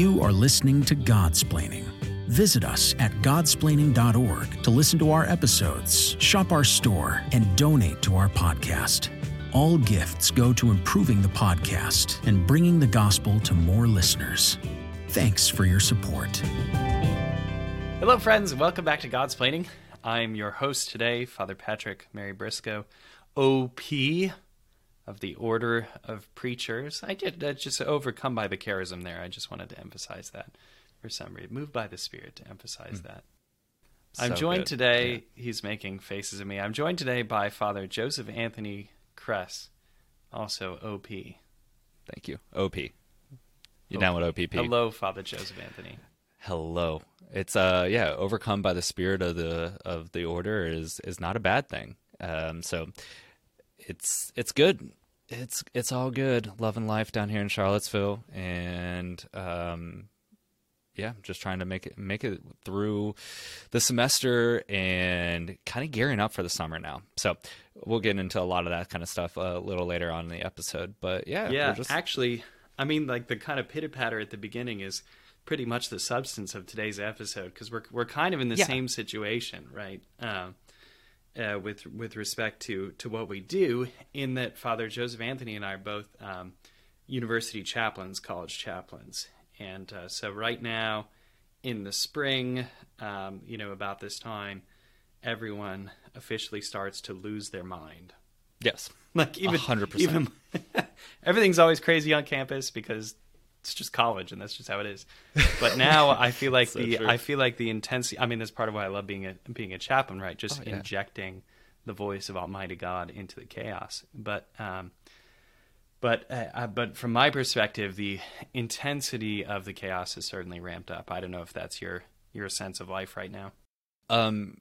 You are listening to Godsplaining. Visit us at godsplaining.org to listen to our episodes, shop our store, and donate to our podcast. All gifts go to improving the podcast and bringing the gospel to more listeners. Thanks for your support. Hello, friends, welcome back to Godsplaining. I'm your host today, Father Patrick Mary Briscoe, OP of the Order of Preachers. I did uh, just overcome by the charism there. I just wanted to emphasize that for some reason. Moved by the Spirit to emphasize mm. that. I'm joined good. today. Yeah. He's making faces at me. I'm joined today by Father Joseph Anthony Kress, also OP. Thank you. OP. You're down with OPP? Hello, Father Joseph Anthony. Hello. It's uh yeah, overcome by the spirit of the of the order is is not a bad thing. Um so it's it's good. It's it's all good. Loving life down here in Charlottesville and um yeah, just trying to make it make it through the semester and kind of gearing up for the summer now. So we'll get into a lot of that kind of stuff a little later on in the episode. But yeah, yeah. Just... Actually, I mean, like the kind of pitter patter at the beginning is pretty much the substance of today's episode because we're we're kind of in the yeah. same situation, right? Uh, uh, with with respect to to what we do, in that Father Joseph Anthony and I are both um, university chaplains, college chaplains, and uh, so right now, in the spring, um, you know, about this time, everyone officially starts to lose their mind. Yes, like even 100%. even everything's always crazy on campus because it's just college and that's just how it is. But now I feel like so the true. I feel like the intensity. I mean, that's part of why I love being a being a chaplain, right? Just oh, yeah. injecting the voice of Almighty God into the chaos. But um, but uh, uh, but from my perspective, the intensity of the chaos has certainly ramped up. I don't know if that's your your sense of life right now. Um,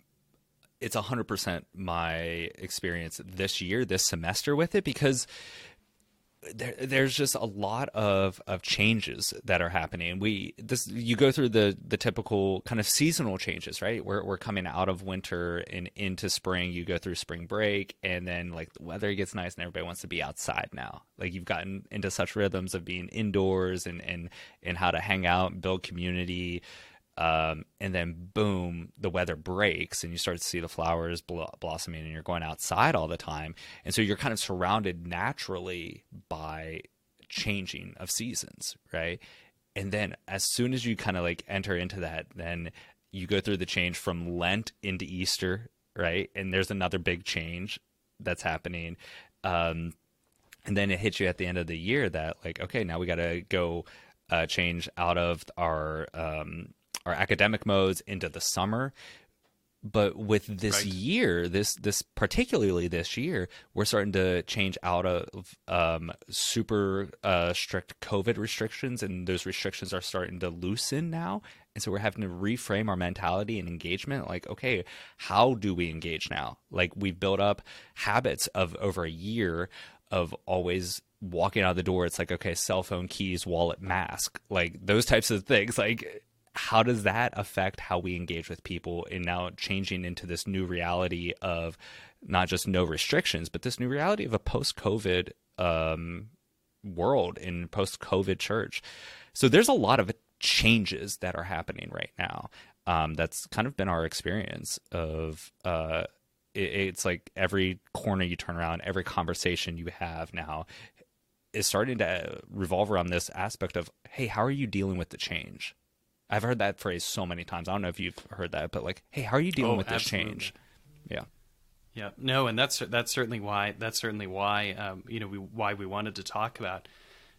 it's hundred percent my experience this year, this semester with it because there, there's just a lot of, of changes that are happening. We this you go through the the typical kind of seasonal changes, right? We're we're coming out of winter and into spring. You go through spring break, and then like the weather gets nice, and everybody wants to be outside now. Like you've gotten into such rhythms of being indoors and and and how to hang out, build community. Um, and then boom, the weather breaks and you start to see the flowers bl- blossoming and you're going outside all the time. And so you're kind of surrounded naturally by changing of seasons, right? And then as soon as you kind of like enter into that, then you go through the change from Lent into Easter, right? And there's another big change that's happening. Um, and then it hits you at the end of the year that like, okay, now we got to go uh, change out of our um, our academic modes into the summer. But with this right. year this this particularly this year we're starting to change out of um, super uh, strict covid restrictions and those restrictions are starting to loosen now. And so we're having to reframe our mentality and engagement. Like okay how do we engage now? Like we've built up habits of over a year of always walking out the door. It's like okay cell phone keys wallet mask like those types of things. Like how does that affect how we engage with people in now changing into this new reality of not just no restrictions but this new reality of a post-covid um, world in post-covid church? So there's a lot of changes that are happening right now um, that's kind of been our experience of uh, it, it's like every corner you turn around every conversation you have now is starting to revolve around this aspect of hey how are you dealing with the change I've heard that phrase so many times. I don't know if you've heard that, but like, hey, how are you dealing oh, with this absolutely. change? Yeah. Yeah, no, and that's that's certainly why that's certainly why um, you know we why we wanted to talk about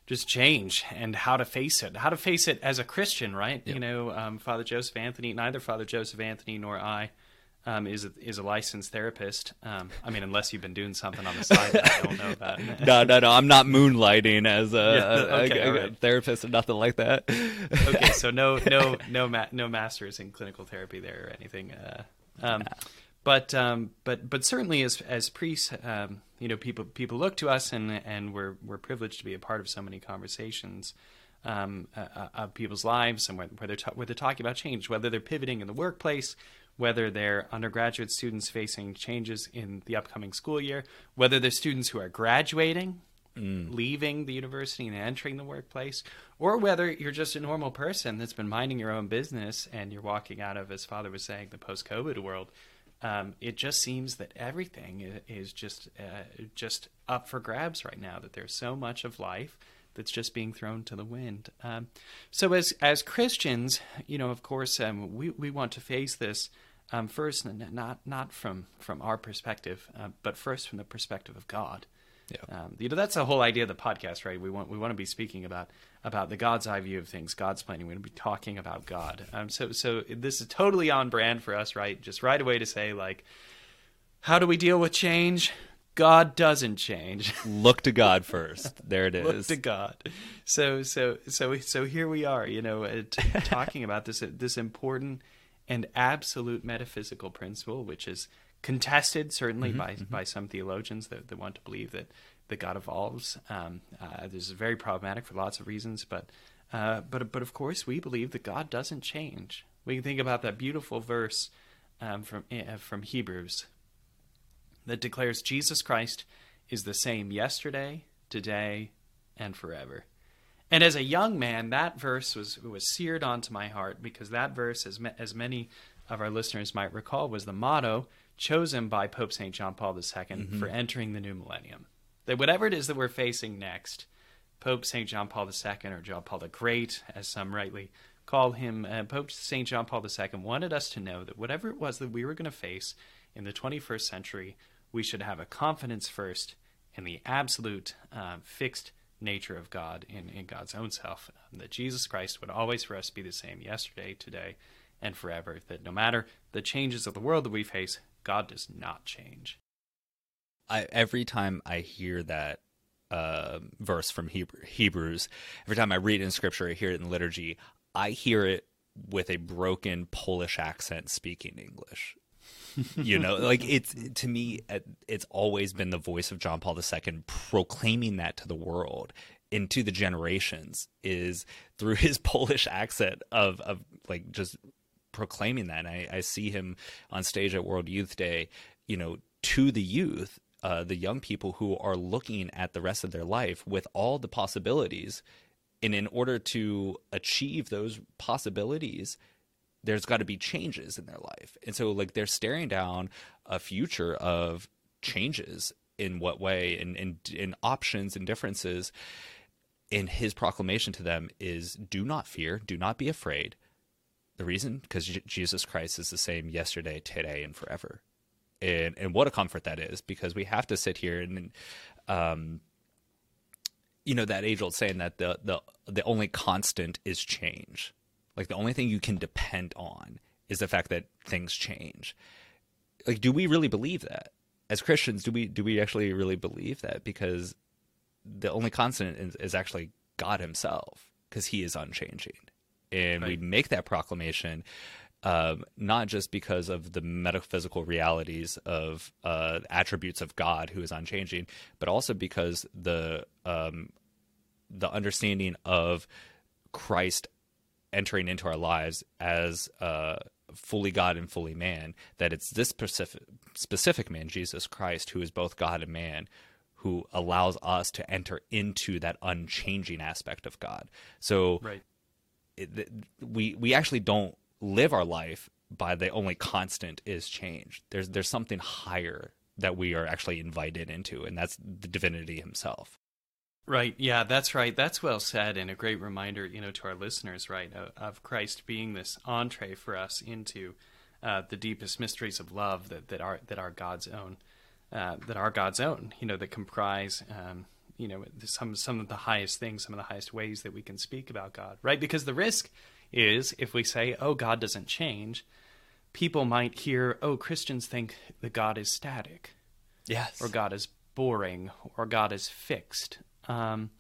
just change and how to face it, how to face it as a Christian, right? Yeah. You know, um, Father Joseph Anthony, neither Father Joseph Anthony nor I um, is a, is a licensed therapist. Um, I mean, unless you've been doing something on the side that I don't know about. no, no, no. I'm not moonlighting as a, yeah, okay, a, a, a therapist or nothing like that. okay, so no, no, no, ma- no masters in clinical therapy there or anything. Uh, um, But um, but but certainly as as priests, um, you know, people people look to us and and we're we're privileged to be a part of so many conversations. Um, uh, uh of people's lives and where, where they're ta- where they're talking about change, whether they're pivoting in the workplace, whether they're undergraduate students facing changes in the upcoming school year, whether they're students who are graduating, mm. leaving the university and entering the workplace, or whether you're just a normal person that's been minding your own business and you're walking out of, as Father was saying, the post-COVID world. Um, it just seems that everything is just uh, just up for grabs right now. That there's so much of life that's just being thrown to the wind. Um, so as as Christians, you know, of course, um, we we want to face this um, first, not not from from our perspective, uh, but first from the perspective of God. Yeah. Um, you know, that's the whole idea of the podcast, right? We want we want to be speaking about about the God's eye view of things, God's planning. We're going to be talking about God. Um, so so this is totally on brand for us, right? Just right away to say like, how do we deal with change? God doesn't change. Look to God first. There it is. Look to God. So so so so here we are. You know, uh, t- talking about this this important and absolute metaphysical principle, which is contested certainly mm-hmm, by mm-hmm. by some theologians that, that want to believe that that God evolves. Um, uh, this is very problematic for lots of reasons, but uh, but but of course we believe that God doesn't change. We can think about that beautiful verse um, from uh, from Hebrews that declares Jesus Christ is the same yesterday, today, and forever. And as a young man, that verse was was seared onto my heart because that verse, as as many of our listeners might recall, was the motto chosen by Pope St. John Paul II mm-hmm. for entering the new millennium. That whatever it is that we're facing next, Pope St. John Paul II, or John Paul the Great, as some rightly call him, uh, Pope St. John Paul II wanted us to know that whatever it was that we were going to face in the 21st century, we should have a confidence first in the absolute uh, fixed nature of God in, in God's own self. That Jesus Christ would always for us be the same yesterday, today, and forever. That no matter the changes of the world that we face, God does not change. I every time I hear that uh, verse from Hebrew, Hebrews, every time I read it in Scripture, I hear it in liturgy. I hear it with a broken Polish accent speaking English. You know, like it's to me, it's always been the voice of John Paul II proclaiming that to the world into the generations is through his Polish accent of of like just proclaiming that. And I, I see him on stage at World Youth Day, you know, to the youth, uh, the young people who are looking at the rest of their life with all the possibilities. And in order to achieve those possibilities, there's got to be changes in their life. And so, like, they're staring down a future of changes in what way and, and, and options and differences. And his proclamation to them is do not fear, do not be afraid. The reason? Because J- Jesus Christ is the same yesterday, today, and forever. And and what a comfort that is, because we have to sit here and, um, you know, that age old saying that the the the only constant is change. Like the only thing you can depend on is the fact that things change. Like, do we really believe that? As Christians, do we do we actually really believe that? Because the only constant is, is actually God Himself, because He is unchanging and right. we make that proclamation um, not just because of the metaphysical realities of uh, attributes of God who is unchanging, but also because the um, the understanding of Christ entering into our lives as uh, fully God and fully man. That it's this specific specific man, Jesus Christ, who is both God and man, who allows us to enter into that unchanging aspect of God. So right it, we we actually don't live our life by the only constant is change. There's there's something higher that we are actually invited into, and that's the divinity himself. Right. Yeah, that's right. That's well said, and a great reminder, you know, to our listeners, right, of Christ being this entree for us into uh, the deepest mysteries of love that, that are that are God's own, uh, that are God's own. You know, that comprise um, you know some some of the highest things, some of the highest ways that we can speak about God, right? Because the risk is if we say, "Oh, God doesn't change," people might hear, "Oh, Christians think that God is static, yes, or God is boring, or God is fixed," um,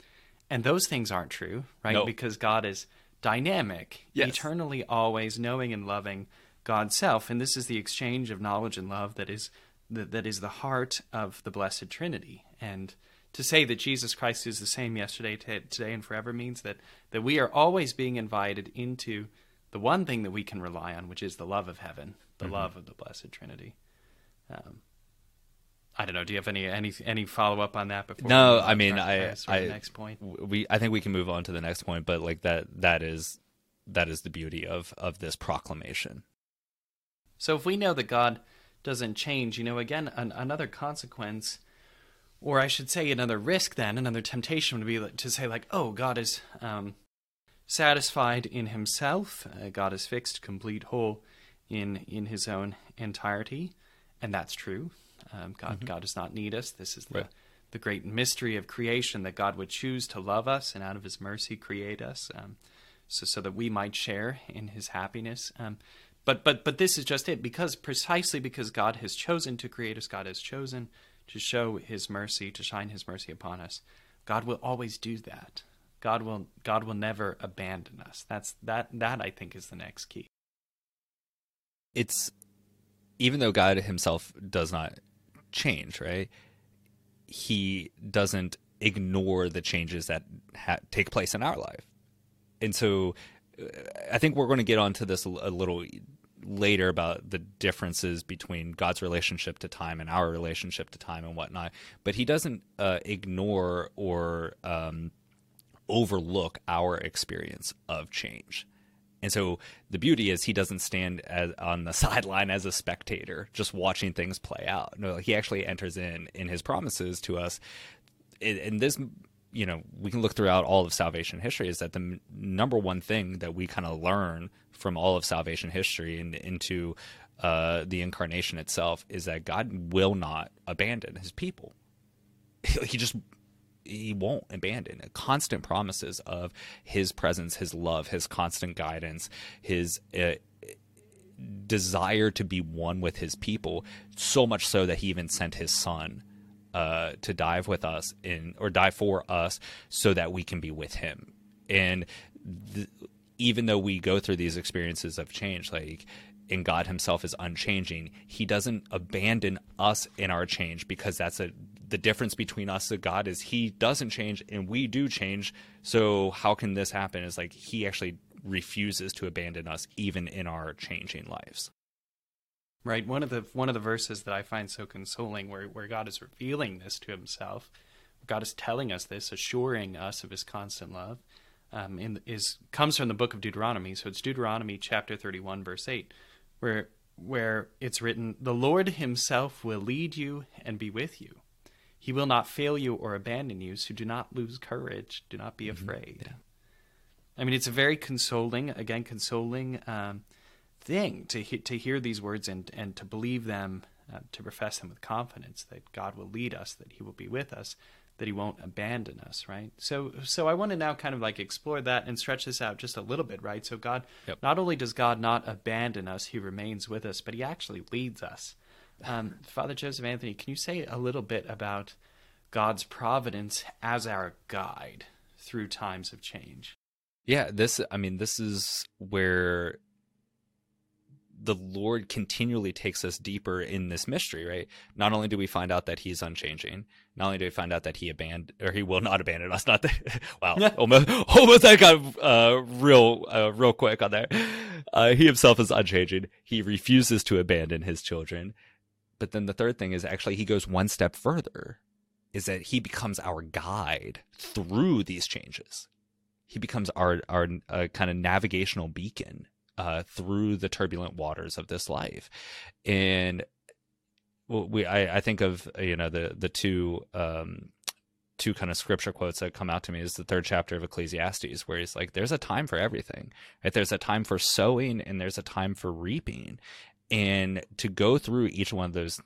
and those things aren't true, right? No. Because God is dynamic, yes. eternally, always knowing and loving God's self, and this is the exchange of knowledge and love that is that, that is the heart of the Blessed Trinity, and to say that Jesus Christ is the same yesterday, t- today, and forever means that, that we are always being invited into the one thing that we can rely on, which is the love of heaven, the mm-hmm. love of the Blessed Trinity. Um, I don't know. Do you have any any any follow up on that before? No, I mean, I, I next point. We I think we can move on to the next point, but like that that is that is the beauty of of this proclamation. So if we know that God doesn't change, you know, again, an, another consequence, or I should say, another risk, then another temptation would be to say like, oh, God is um, satisfied in Himself. Uh, God is fixed, complete, whole in in His own entirety, and that's true. Um, God, mm-hmm. God does not need us. This is the, right. the great mystery of creation that God would choose to love us and out of His mercy create us, um, so so that we might share in His happiness. Um, but but but this is just it because precisely because God has chosen to create us, God has chosen to show His mercy, to shine His mercy upon us. God will always do that. God will God will never abandon us. That's that that I think is the next key. It's even though God himself does not change, right? He doesn't ignore the changes that ha- take place in our life. And so I think we're going to get onto this a little later about the differences between God's relationship to time and our relationship to time and whatnot. But he doesn't uh, ignore or um, overlook our experience of change. And so the beauty is he doesn't stand as, on the sideline as a spectator, just watching things play out. No, he actually enters in in his promises to us. And this, you know, we can look throughout all of salvation history. Is that the number one thing that we kind of learn from all of salvation history and into uh, the incarnation itself is that God will not abandon His people. he just he won't abandon constant promises of his presence his love his constant guidance his uh, desire to be one with his people so much so that he even sent his son uh, to die with us in or die for us so that we can be with him. And th- even though we go through these experiences of change like and God himself is unchanging, he doesn't abandon us in our change because that's a the difference between us and God is he doesn't change and we do change. So how can this happen? Is like he actually refuses to abandon us even in our changing lives. Right. One of the one of the verses that I find so consoling where, where God is revealing this to himself, God is telling us this, assuring us of his constant love, um, in, is comes from the book of Deuteronomy. So it's Deuteronomy chapter thirty one, verse eight, where where it's written, The Lord himself will lead you and be with you. He will not fail you or abandon you, so do not lose courage. Do not be mm-hmm. afraid. Yeah. I mean, it's a very consoling, again, consoling um, thing to he- to hear these words and and to believe them, uh, to profess them with confidence that God will lead us, that He will be with us, that He won't abandon us. Right. So so I want to now kind of like explore that and stretch this out just a little bit. Right. So God, yep. not only does God not abandon us, He remains with us, but He actually leads us. Um, Father Joseph Anthony, can you say a little bit about God's providence as our guide through times of change? Yeah, this, I mean, this is where the Lord continually takes us deeper in this mystery, right? Not only do we find out that He's unchanging, not only do we find out that He abandoned or He will not abandon us. Not that, wow, almost, almost that got uh, real, uh, real quick on there. Uh, he Himself is unchanging. He refuses to abandon His children. But then the third thing is actually he goes one step further is that he becomes our guide through these changes. He becomes our our uh, kind of navigational beacon uh, through the turbulent waters of this life, and we I, I think of you know the the two um, two kind of scripture quotes that come out to me is the third chapter of Ecclesiastes, where he's like, "There's a time for everything. Right? There's a time for sowing, and there's a time for reaping, and to go through each one of those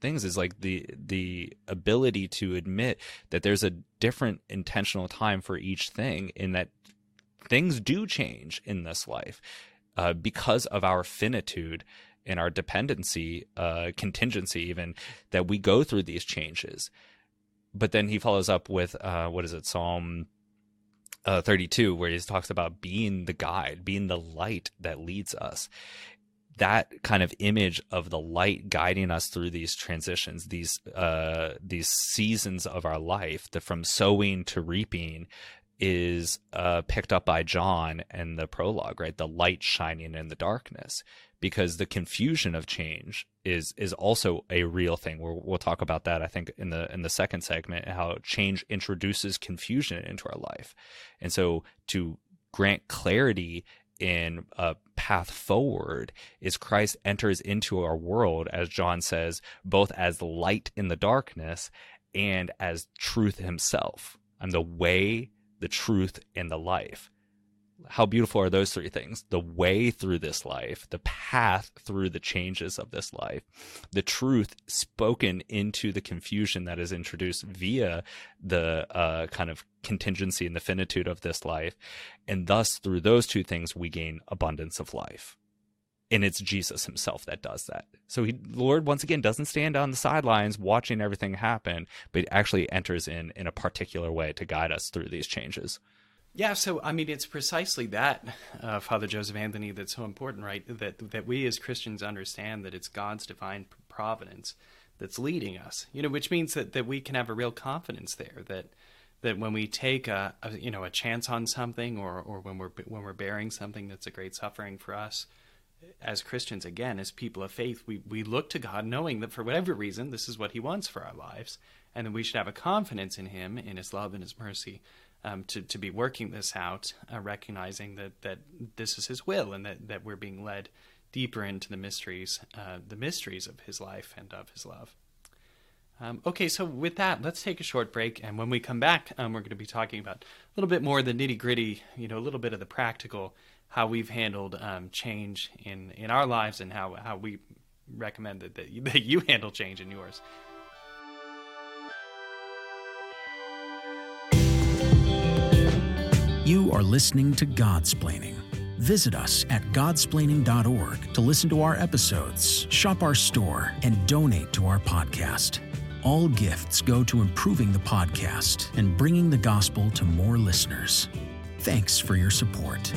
things is like the the ability to admit that there's a different intentional time for each thing in that things do change in this life uh, because of our finitude and our dependency uh, contingency even that we go through these changes. But then he follows up with uh, what is it psalm uh, 32 where he talks about being the guide being the light that leads us that kind of image of the light guiding us through these transitions, these uh, these seasons of our life, the from sowing to reaping, is uh, picked up by John in the prologue, right? The light shining in the darkness, because the confusion of change is is also a real thing. We'll, we'll talk about that, I think, in the in the second segment, how change introduces confusion into our life, and so to grant clarity in a path forward is Christ enters into our world, as John says, both as light in the darkness and as truth himself. I'm the way, the truth, and the life. How beautiful are those three things? The way through this life, the path through the changes of this life, the truth spoken into the confusion that is introduced via the uh, kind of contingency and the finitude of this life. And thus, through those two things, we gain abundance of life and it's Jesus himself that does that. So he, Lord, once again, doesn't stand on the sidelines watching everything happen, but actually enters in in a particular way to guide us through these changes. Yeah, so I mean, it's precisely that, uh, Father Joseph Anthony, that's so important, right? That that we as Christians understand that it's God's divine providence that's leading us. You know, which means that that we can have a real confidence there that that when we take a, a you know a chance on something, or or when we're when we're bearing something that's a great suffering for us as Christians, again, as people of faith, we, we look to God knowing that for whatever reason, this is what He wants for our lives, and that we should have a confidence in Him, in His love and His mercy, um, to, to be working this out, uh, recognizing that, that this is His will and that, that we're being led deeper into the mysteries, uh, the mysteries of His life and of His love. Um, okay, so with that, let's take a short break, and when we come back, um, we're going to be talking about a little bit more of the nitty gritty, you know, a little bit of the practical how we've handled um, change in, in our lives and how, how we recommend that, that you, that you handle change in yours. You are listening to Godsplaining. Visit us at godsplaining.org to listen to our episodes, shop our store, and donate to our podcast. All gifts go to improving the podcast and bringing the gospel to more listeners. Thanks for your support.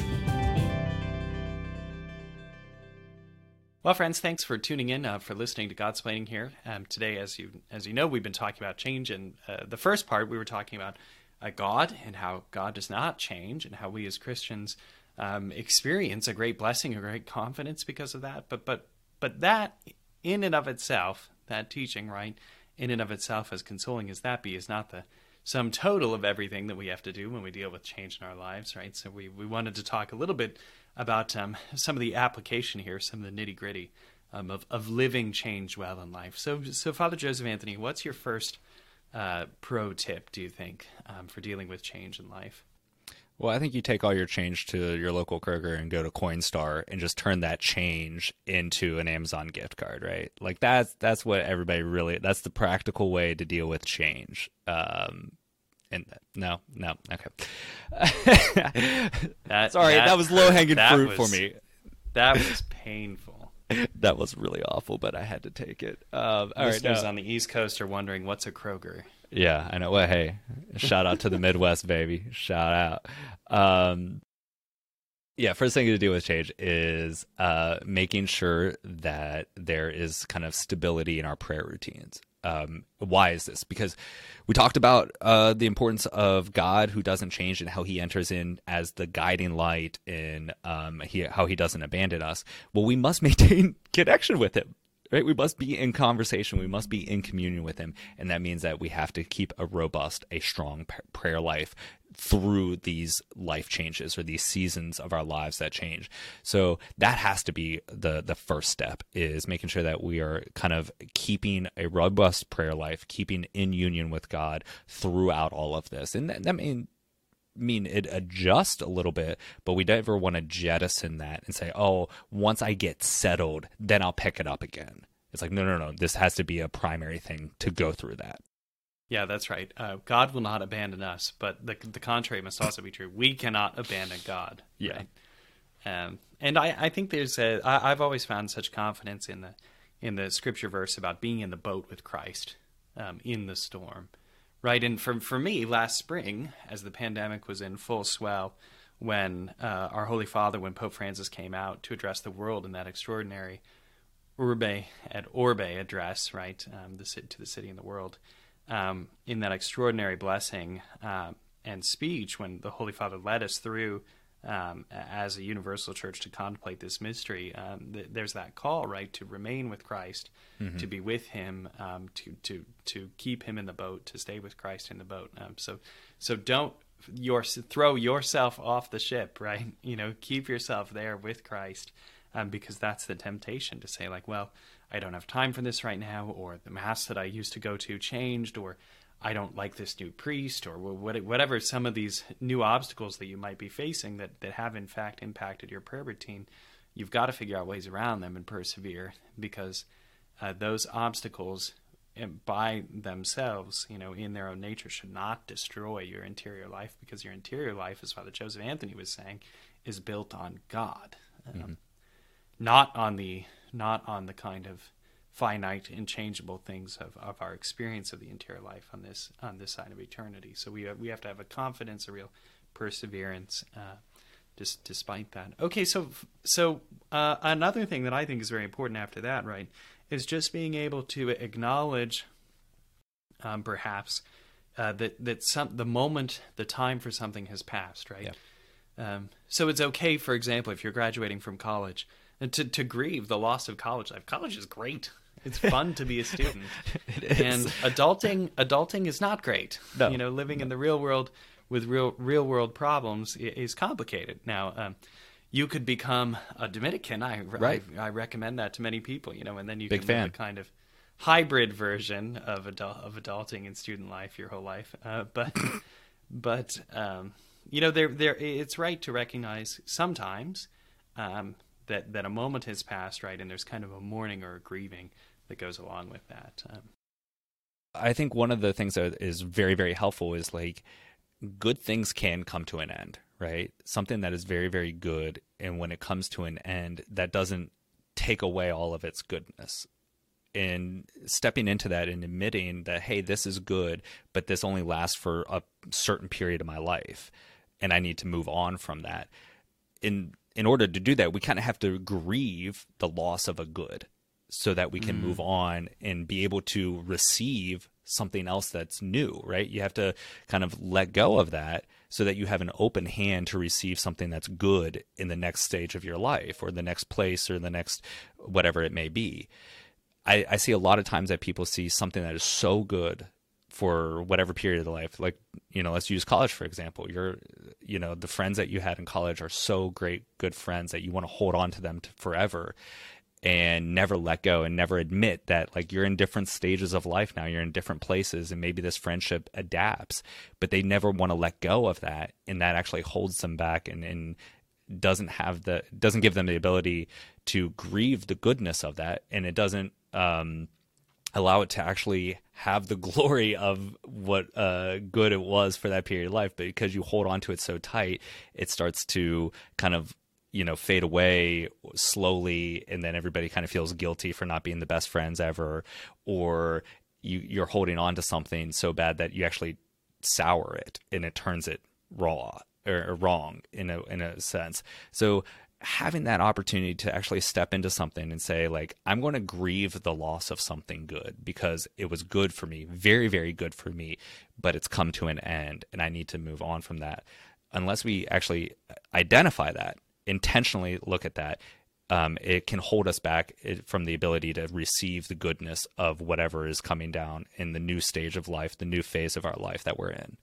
Well, friends, thanks for tuning in, uh, for listening to Godsplaining here. Um, today, as you as you know, we've been talking about change, and uh, the first part we were talking about uh, God and how God does not change, and how we as Christians um, experience a great blessing, a great confidence because of that. But but but that in and of itself, that teaching, right, in and of itself, as consoling as that be, is not the sum total of everything that we have to do when we deal with change in our lives, right? So we, we wanted to talk a little bit about um, some of the application here, some of the nitty gritty um, of, of living change well in life. So, so Father Joseph Anthony, what's your first uh, pro tip, do you think, um, for dealing with change in life? Well, I think you take all your change to your local Kroger and go to Coinstar and just turn that change into an Amazon gift card, right? Like that's that's what everybody really that's the practical way to deal with change. Um, and no, no, okay. that, Sorry, that, that was low hanging fruit was, for me. That was painful. that was really awful, but I had to take it. Um, all Listeners right, no. on the East Coast are wondering what's a Kroger. Yeah, I know. Well, hey, shout out to the Midwest, baby. Shout out. Um, yeah, first thing to do with change is uh, making sure that there is kind of stability in our prayer routines. Um, why is this? Because we talked about uh, the importance of God who doesn't change and how he enters in as the guiding light and um, he, how he doesn't abandon us. Well, we must maintain connection with him right? We must be in conversation. We must be in communion with Him. And that means that we have to keep a robust, a strong prayer life through these life changes or these seasons of our lives that change. So that has to be the the first step is making sure that we are kind of keeping a robust prayer life, keeping in union with God throughout all of this. And that, that mean mean it adjust a little bit, but we never want to jettison that and say, "Oh, once I get settled, then I'll pick it up again." It's like, no, no, no. This has to be a primary thing to go through that. Yeah, that's right. Uh, God will not abandon us, but the the contrary must also be true. We cannot abandon God. Yeah. Right? Um, and I, I think there's a. I, I've always found such confidence in the in the scripture verse about being in the boat with Christ um, in the storm right? And for for me, last spring, as the pandemic was in full swell, when uh, our Holy Father, when Pope Francis came out to address the world in that extraordinary Urbi et Orbi address, right, um, the to the city and the world, um, in that extraordinary blessing, uh, and speech when the Holy Father led us through um, as a universal church to contemplate this mystery. Um, th- there's that call, right, to remain with Christ, mm-hmm. to be with Him, um, to to to keep Him in the boat, to stay with Christ in the boat. Um, so so don't your throw yourself off the ship, right? You know, keep yourself there with Christ, um, because that's the temptation to say like, well, I don't have time for this right now, or the mass that I used to go to changed, or I don't like this new priest, or whatever some of these new obstacles that you might be facing that, that have in fact impacted your prayer routine, you've got to figure out ways around them and persevere because uh, those obstacles by themselves, you know, in their own nature, should not destroy your interior life because your interior life, as Father Joseph Anthony was saying, is built on God, um, mm-hmm. not on the not on the kind of finite, and changeable things of, of our experience of the interior life on this on this side of eternity. So we we have to have a confidence, a real perseverance, uh, just despite that. Okay, so so uh, another thing that I think is very important after that, right, is just being able to acknowledge, um, perhaps, uh, that that some the moment, the time for something has passed, right. Yeah. Um, so it's okay, for example, if you're graduating from college, to to grieve the loss of college life. College is great. It's fun to be a student. and adulting adulting is not great. No. You know, living in the real world with real real world problems is complicated. Now, um, you could become a Dominican. I, right. I, I recommend that to many people. You know, and then you Big can fan. live a kind of hybrid version of adult of adulting in student life your whole life. Uh, but but um, you know, there there it's right to recognize sometimes. Um, that, that a moment has passed, right, and there's kind of a mourning or a grieving that goes along with that. Um, I think one of the things that is very, very helpful is like good things can come to an end, right? Something that is very, very good. And when it comes to an end, that doesn't take away all of its goodness. And stepping into that and admitting that, hey, this is good, but this only lasts for a certain period of my life. And I need to move on from that. In in order to do that, we kind of have to grieve the loss of a good so that we can mm. move on and be able to receive something else that's new, right? You have to kind of let go of that so that you have an open hand to receive something that's good in the next stage of your life or the next place or the next whatever it may be. I, I see a lot of times that people see something that is so good for whatever period of life. Like, you know, let's use college for example. You're, you know, the friends that you had in college are so great, good friends that you want to hold on to them to forever and never let go and never admit that like you're in different stages of life now you're in different places and maybe this friendship adapts but they never want to let go of that and that actually holds them back and, and doesn't have the doesn't give them the ability to grieve the goodness of that and it doesn't um, allow it to actually have the glory of what uh, good it was for that period of life but because you hold on to it so tight it starts to kind of you know fade away slowly and then everybody kind of feels guilty for not being the best friends ever or you you're holding on to something so bad that you actually sour it and it turns it raw or, or wrong in a in a sense. So having that opportunity to actually step into something and say like i'm going to grieve the loss of something good because it was good for me very very good for me but it's come to an end and i need to move on from that unless we actually identify that intentionally look at that, um, it can hold us back from the ability to receive the goodness of whatever is coming down in the new stage of life, the new phase of our life that we're in.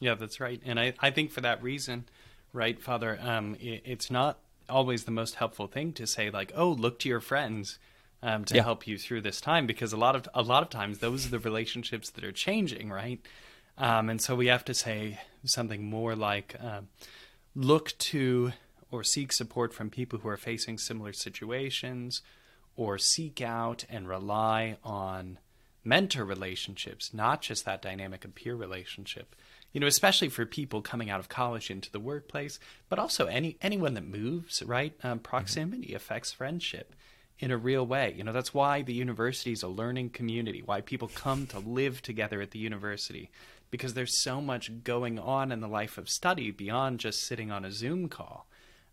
Yeah, that's right. And I, I think for that reason, right, Father, um, it, it's not always the most helpful thing to say like, oh, look to your friends um, to yeah. help you through this time, because a lot of a lot of times those are the relationships that are changing, right? Um, and so we have to say something more like, uh, look to or seek support from people who are facing similar situations, or seek out and rely on mentor relationships, not just that dynamic of peer relationship. You know, especially for people coming out of college into the workplace, but also any anyone that moves, right? Um, proximity mm-hmm. affects friendship in a real way. You know, that's why the university is a learning community, why people come to live together at the university, because there's so much going on in the life of study beyond just sitting on a Zoom call.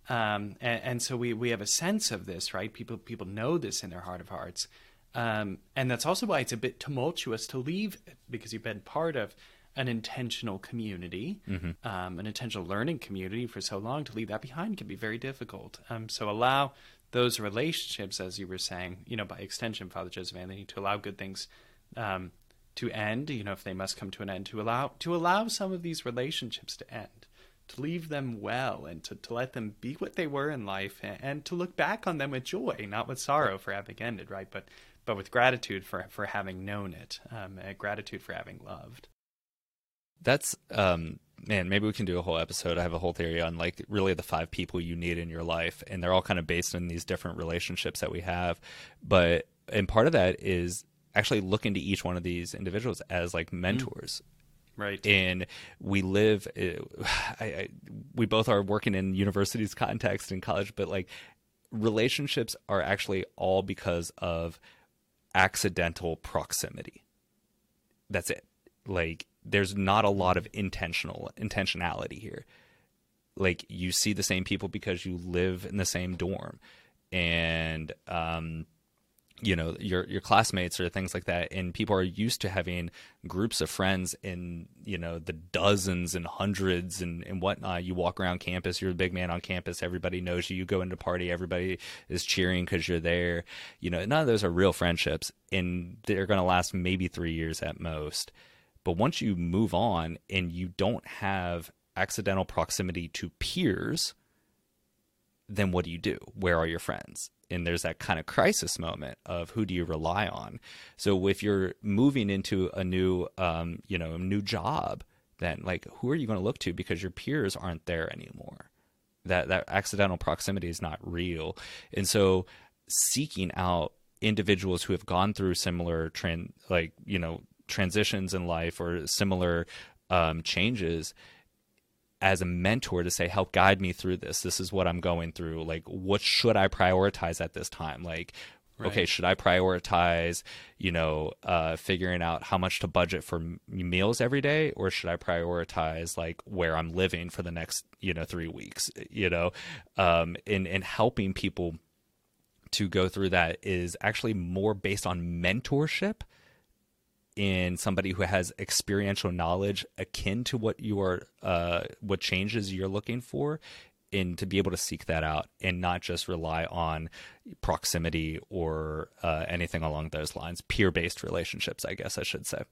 Um, and, and, so we, we have a sense of this, right? People people know this in their heart of hearts, um, and that's also why it's a bit tumultuous to leave because you've been part of an intentional community, mm-hmm. um, an intentional learning community for so long, to leave that behind can be very difficult. Um, so allow those relationships, as you were saying, you know, by extension, Father Joseph Anthony, to allow good things um, to end. You know, if they must come to an end, to allow to allow some of these relationships to end, to leave them well, and to, to let them be what they were in life, and, and to look back on them with joy, not with sorrow for having ended, right? But but with gratitude for for having known it, um, gratitude for having loved. That's um, man. Maybe we can do a whole episode. I have a whole theory on like really the five people you need in your life, and they're all kind of based on these different relationships that we have. But and part of that is actually looking to each one of these individuals as like mentors. Mm. Right. And we live, I, I, we both are working in universities context in college, but like relationships are actually all because of accidental proximity. That's it. Like there's not a lot of intentional intentionality here. Like you see the same people because you live in the same dorm, and um, you know your your classmates or things like that. And people are used to having groups of friends in you know the dozens and hundreds and, and whatnot. You walk around campus you're a big man on campus. Everybody knows you. You go into party everybody is cheering because you're there. You know none of those are real friendships. And they're going to last maybe three years at most but once you move on and you don't have accidental proximity to peers then what do you do where are your friends and there's that kind of crisis moment of who do you rely on. So if you're moving into a new, um, you know, new job, then like who are you going to look to because your peers aren't there anymore. That that accidental proximity is not real, and so seeking out individuals who have gone through similar trend, like you know, transitions in life or similar um, changes as a mentor to say help guide me through this. This is what i'm going through. Like what should i prioritize at this time? Like right. okay should i prioritize you know uh, figuring out how much to budget for m- meals every day? Or should i prioritize like where i'm living for the next you know three weeks you know? Um in in helping people to go through that is actually more based on mentorship in somebody who has experiential knowledge akin to what you are uh, what changes you're looking for and to be able to seek that out and not just rely on proximity or uh, anything along those lines. Peer based relationships i guess i should say.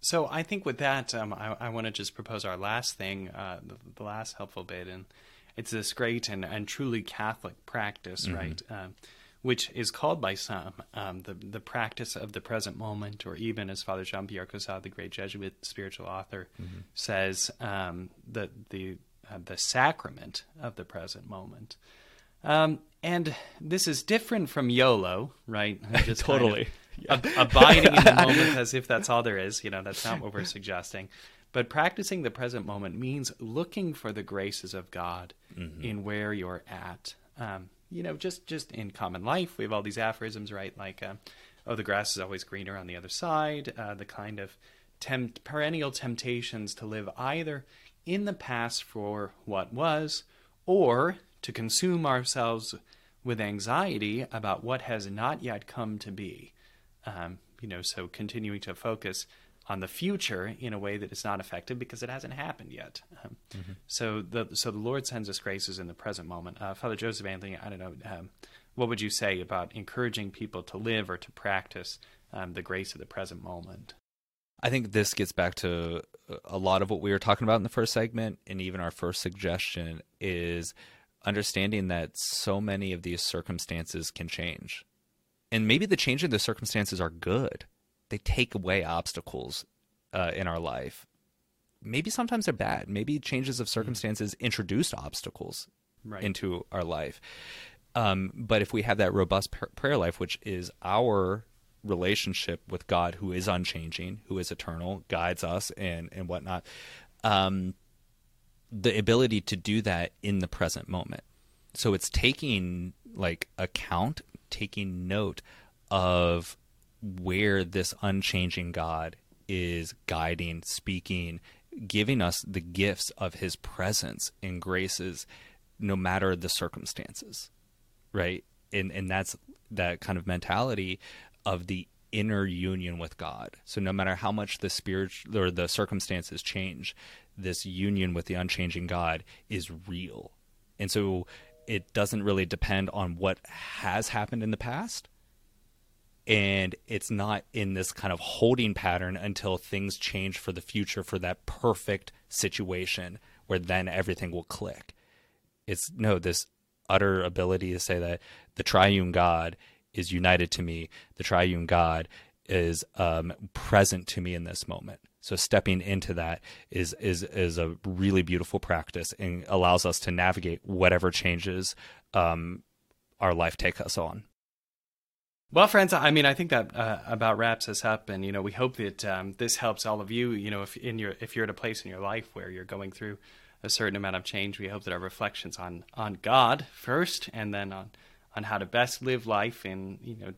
So i think with that um, i, I want to just propose our last thing uh, the, the, last helpful bit and it's this great and, and truly catholic practice mm-hmm. right? Um, which is called by some um, the the practice of the present moment, or even as Father Jean Pierre Caussade, the great Jesuit spiritual author, mm-hmm. says, um, the the uh, the sacrament of the present moment. Um, and this is different from YOLO, right? Just totally. Kind of ab- abiding in the moment as if that's all there is. You know, that's not what we're suggesting. But practicing the present moment means looking for the graces of God mm-hmm. in where you're at. Um, you know, just just in common life, we have all these aphorisms, right? Like, uh, oh, the grass is always greener on the other side. Uh, the kind of tempt, perennial temptations to live either in the past for what was, or to consume ourselves with anxiety about what has not yet come to be. Um, you know, so continuing to focus on the future in a way that is not effective because it hasn't happened yet. Um, mm-hmm. So the so the Lord sends us graces in the present moment. Uh, Father Joseph Anthony, I don't know, um, what would you say about encouraging people to live or to practice um, the grace of the present moment? I think this gets back to a lot of what we were talking about in the first segment, and even our first suggestion is understanding that so many of these circumstances can change. And maybe the change in the circumstances are good they take away obstacles uh, in our life. Maybe sometimes they're bad. Maybe changes of mm-hmm. circumstances introduced obstacles right. into our life. Um, but if we have that robust pr- prayer life, which is our relationship with God, who is unchanging, who is eternal, guides us, and and whatnot, um, the ability to do that in the present moment. So it's taking like account, taking note of where this unchanging God is guiding, speaking, giving us the gifts of his presence and graces no matter the circumstances. Right? And and that's that kind of mentality of the inner union with God. So no matter how much the spirit or the circumstances change, this union with the unchanging God is real. And so it doesn't really depend on what has happened in the past. And it's not in this kind of holding pattern until things change for the future for that perfect situation where then everything will click. It's no, this utter ability to say that the triune God is united to me. The triune God is um, present to me in this moment. So stepping into that is is is a really beautiful practice and allows us to navigate whatever changes um, our life take us on. Well, friends, I mean, I think that uh, about wraps us up, and you know, we hope that um, this helps all of you. You know, if in your if you're at a place in your life where you're going through a certain amount of change, we hope that our reflections on on God first, and then on on how to best live life in you know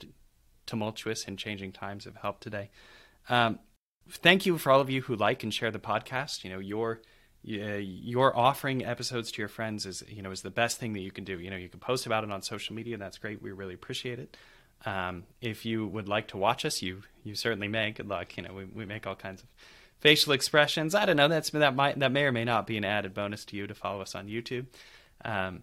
tumultuous and changing times have helped today. Um, thank you for all of you who like and share the podcast. You know your uh, your offering episodes to your friends is you know is the best thing that you can do. You know you can post about it on social media. That's great. We really appreciate it. Um, if you would like to watch us, you you certainly may. Good luck. You know we, we make all kinds of facial expressions. I don't know. That's that might that may or may not be an added bonus to you to follow us on YouTube. Um,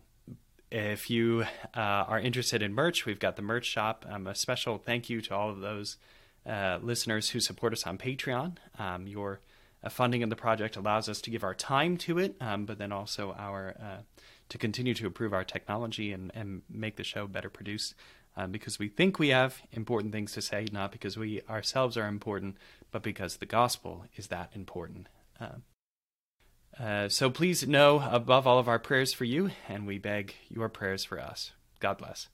if you uh, are interested in merch, we've got the merch shop. Um, a special thank you to all of those uh, listeners who support us on Patreon. Um, your uh, funding of the project allows us to give our time to it, um, but then also our uh, to continue to improve our technology and, and make the show better produced. Um, because we think we have important things to say, not because we ourselves are important, but because the gospel is that important. Uh, uh, so please know above all of our prayers for you, and we beg your prayers for us. God bless.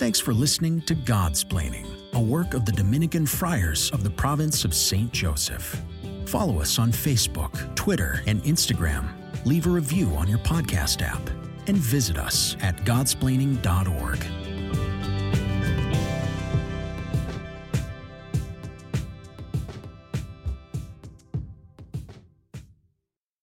Thanks for listening to Godsplaining, a work of the Dominican Friars of the province of St. Joseph. Follow us on Facebook, Twitter, and Instagram. Leave a review on your podcast app and visit us at godsplaining.org.